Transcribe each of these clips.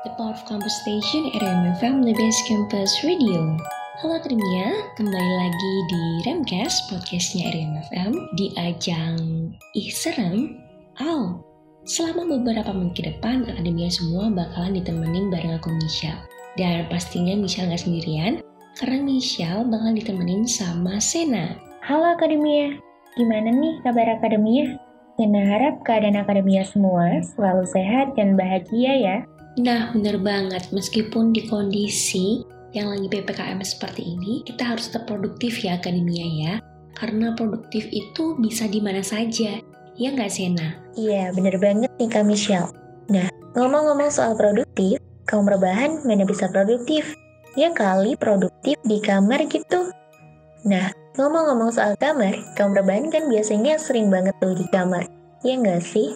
The Power of Campus Station RMFM The Best Campus Radio. Halo Akademia, kembali lagi di Remcast, podcastnya RMFM di ajang Ih Serem. Oh, selama beberapa menit ke depan, Akademia semua bakalan ditemenin bareng aku Michelle. Dan pastinya Michelle nggak sendirian, karena Michelle bakal ditemenin sama Sena. Halo Akademia, gimana nih kabar Akademia? Sena harap keadaan Akademia semua selalu sehat dan bahagia ya. Nah, bener banget. Meskipun di kondisi yang lagi PPKM seperti ini, kita harus tetap produktif ya akademia ya. Karena produktif itu bisa di mana saja. Ya nggak Sena? Iya, bener banget nih Kak Michelle. Nah, ngomong-ngomong soal produktif, kaum rebahan mana bisa produktif? Ya kali produktif di kamar gitu. Nah, ngomong-ngomong soal kamar, kaum rebahan kan biasanya sering banget tuh di kamar. Ya nggak sih?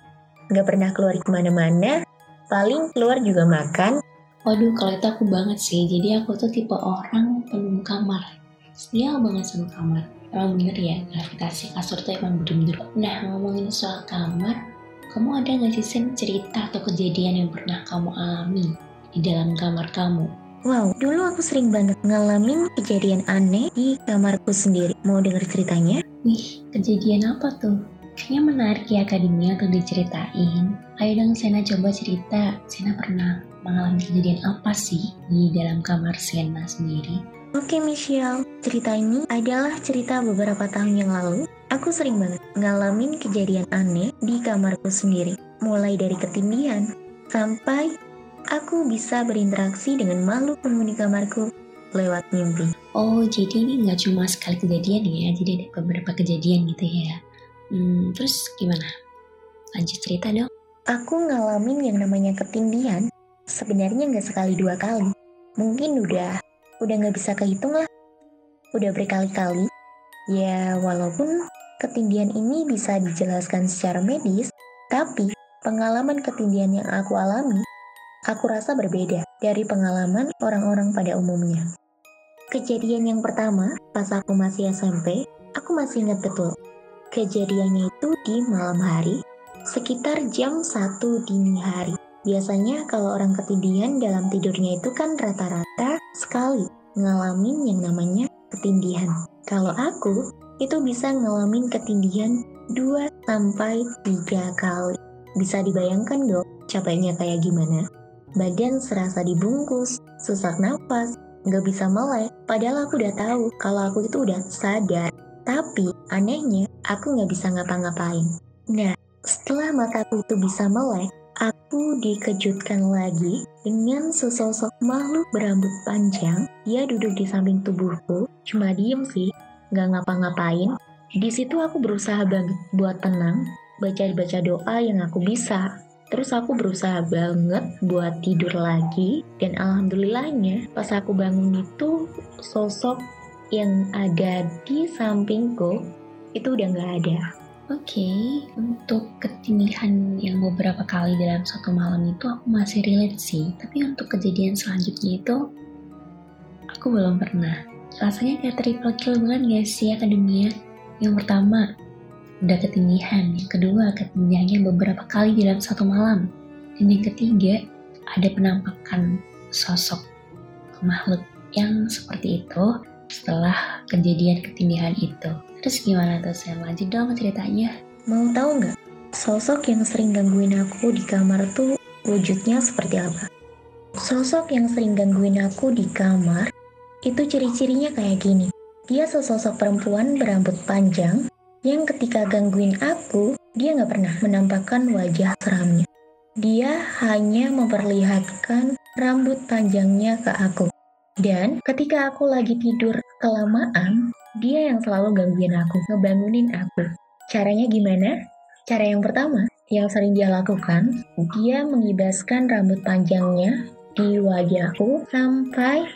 Nggak pernah keluar ke mana-mana, paling keluar juga makan. Waduh, kalau itu aku banget sih. Jadi aku tuh tipe orang penuh kamar. Setia banget sama kamar. Emang bener ya, gravitasi kasur tuh emang bener-bener. Nah, ngomongin soal kamar, kamu ada gak sih Sen cerita atau kejadian yang pernah kamu alami di dalam kamar kamu? Wow, dulu aku sering banget ngalamin kejadian aneh di kamarku sendiri. Mau denger ceritanya? Wih, kejadian apa tuh? Kayaknya menarik ya akademia untuk diceritain. Ayo dong Sena coba cerita, Sena pernah mengalami kejadian apa sih di dalam kamar Sena sendiri? Oke Michelle, cerita ini adalah cerita beberapa tahun yang lalu. Aku sering banget ngalamin kejadian aneh di kamarku sendiri. Mulai dari ketindihan, sampai aku bisa berinteraksi dengan makhluk penghuni kamarku lewat mimpi. Oh, jadi ini nggak cuma sekali kejadian ya, jadi ada beberapa kejadian gitu ya. Hmm, terus gimana? Lanjut cerita dong. Aku ngalamin yang namanya ketindihan sebenarnya nggak sekali dua kali. Mungkin udah udah nggak bisa kehitung lah. Udah berkali-kali. Ya walaupun ketindihan ini bisa dijelaskan secara medis, tapi pengalaman ketindihan yang aku alami, aku rasa berbeda dari pengalaman orang-orang pada umumnya. Kejadian yang pertama, pas aku masih SMP, aku masih ingat betul. Kejadiannya itu di malam hari, sekitar jam 1 dini hari. Biasanya kalau orang ketindihan dalam tidurnya itu kan rata-rata sekali ngalamin yang namanya ketindihan. Kalau aku, itu bisa ngalamin ketindihan 2 sampai 3 kali. Bisa dibayangkan dong capeknya kayak gimana? Badan serasa dibungkus, susah nafas, nggak bisa melek. Padahal aku udah tahu kalau aku itu udah sadar. Tapi anehnya, aku nggak bisa ngapa-ngapain. Nah, setelah mataku itu bisa melek, aku dikejutkan lagi dengan sesosok makhluk berambut panjang. Dia duduk di samping tubuhku, cuma diem sih, nggak ngapa-ngapain. Di situ aku berusaha banget buat tenang, baca-baca doa yang aku bisa. Terus aku berusaha banget buat tidur lagi, dan alhamdulillahnya pas aku bangun itu sosok yang ada di sampingku itu udah nggak ada. Oke, okay, untuk ketindihan yang beberapa kali dalam satu malam itu aku masih relate sih. Tapi untuk kejadian selanjutnya itu aku belum pernah. Rasanya kayak triple kill bukan gak sih akademia? Yang pertama, udah ketindihan. Yang kedua, ketindihannya beberapa kali dalam satu malam. Dan yang ketiga, ada penampakan sosok makhluk yang seperti itu setelah kejadian ketindihan itu. Terus gimana tuh saya lanjut dong ceritanya? Mau tahu nggak? Sosok yang sering gangguin aku di kamar tuh wujudnya seperti apa? Sosok yang sering gangguin aku di kamar itu ciri-cirinya kayak gini. Dia sesosok perempuan berambut panjang yang ketika gangguin aku, dia nggak pernah menampakkan wajah seramnya. Dia hanya memperlihatkan rambut panjangnya ke aku. Dan ketika aku lagi tidur kelamaan, dia yang selalu gangguin aku, ngebangunin aku. Caranya gimana? Cara yang pertama, yang sering dia lakukan, dia mengibaskan rambut panjangnya di wajahku sampai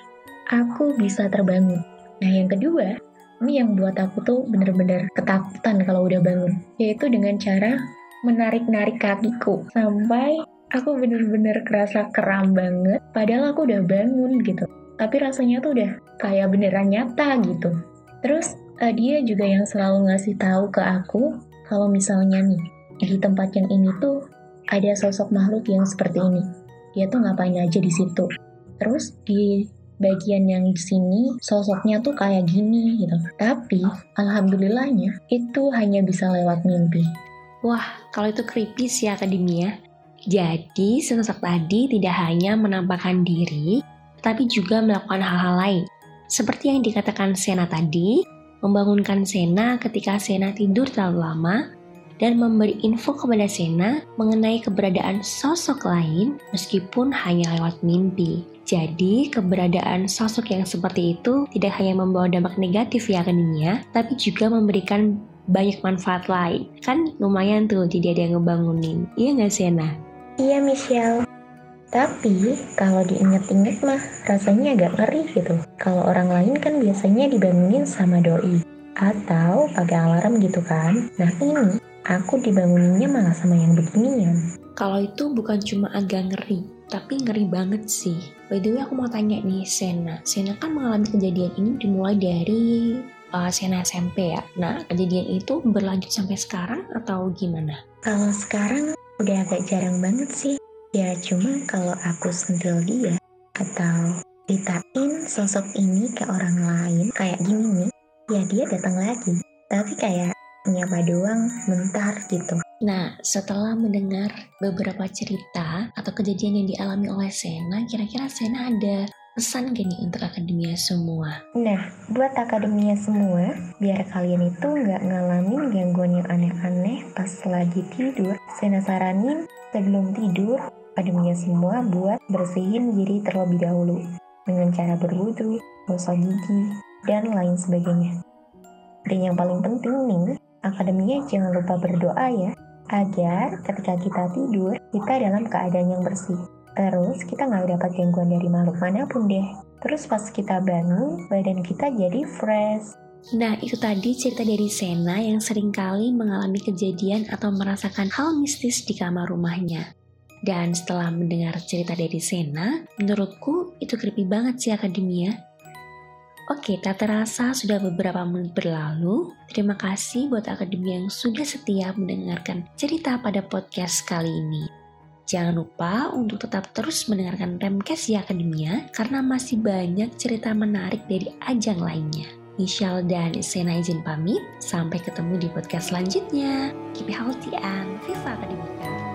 aku bisa terbangun. Nah yang kedua, ini yang buat aku tuh bener-bener ketakutan kalau udah bangun, yaitu dengan cara menarik-narik kakiku sampai aku bener-bener kerasa kram banget, padahal aku udah bangun gitu. Tapi rasanya tuh udah kayak beneran nyata gitu. Terus uh, dia juga yang selalu ngasih tahu ke aku kalau misalnya nih di tempat yang ini tuh ada sosok makhluk yang seperti ini. dia tuh ngapain aja di situ. Terus di bagian yang di sini sosoknya tuh kayak gini gitu. Tapi alhamdulillahnya itu hanya bisa lewat mimpi. Wah, kalau itu creepy sih akademia. Jadi, sosok tadi tidak hanya menampakkan diri, tapi juga melakukan hal-hal lain. Seperti yang dikatakan Sena tadi, membangunkan Sena ketika Sena tidur terlalu lama, dan memberi info kepada Sena mengenai keberadaan sosok lain meskipun hanya lewat mimpi. Jadi, keberadaan sosok yang seperti itu tidak hanya membawa dampak negatif ya akademia, tapi juga memberikan banyak manfaat lain. Kan lumayan tuh jadi ada yang ngebangunin. Iya nggak Sena? Iya Michelle. Tapi kalau diinget-inget mah rasanya agak ngeri gitu. Kalau orang lain kan biasanya dibangunin sama doi atau pakai alarm gitu kan. Nah ini aku dibanguninnya malah sama yang beginian. Kalau itu bukan cuma agak ngeri, tapi ngeri banget sih. By the way, aku mau tanya nih, Sena. Sena kan mengalami kejadian ini dimulai dari uh, Sena SMP ya. Nah, kejadian itu berlanjut sampai sekarang atau gimana? Kalau sekarang udah agak jarang banget sih. Ya cuma kalau aku sentil dia atau ceritain sosok ini ke orang lain kayak gini nih, ya dia datang lagi. Tapi kayak nyapa doang bentar gitu. Nah, setelah mendengar beberapa cerita atau kejadian yang dialami oleh Sena, kira-kira Sena ada pesan gak nih untuk akademia semua? Nah, buat akademia semua, biar kalian itu nggak ngalamin gangguan yang aneh-aneh pas lagi tidur, Sena saranin sebelum tidur, akademia semua buat bersihin diri terlebih dahulu dengan cara berwudu, gosok gigi, dan lain sebagainya. Dan yang paling penting nih, Akademinya jangan lupa berdoa ya, agar ketika kita tidur, kita dalam keadaan yang bersih. Terus kita nggak dapat gangguan dari makhluk mana pun deh. Terus pas kita bangun, badan kita jadi fresh. Nah, itu tadi cerita dari Sena yang sering kali mengalami kejadian atau merasakan hal mistis di kamar rumahnya. Dan setelah mendengar cerita dari Sena, menurutku itu creepy banget sih akademia. Oke, tak terasa sudah beberapa menit berlalu. Terima kasih buat Akademi yang sudah setia mendengarkan cerita pada podcast kali ini. Jangan lupa untuk tetap terus mendengarkan Remcast ya Akademia karena masih banyak cerita menarik dari ajang lainnya. Michelle dan Sena izin pamit. Sampai ketemu di podcast selanjutnya. Keep healthy and Viva Akademika.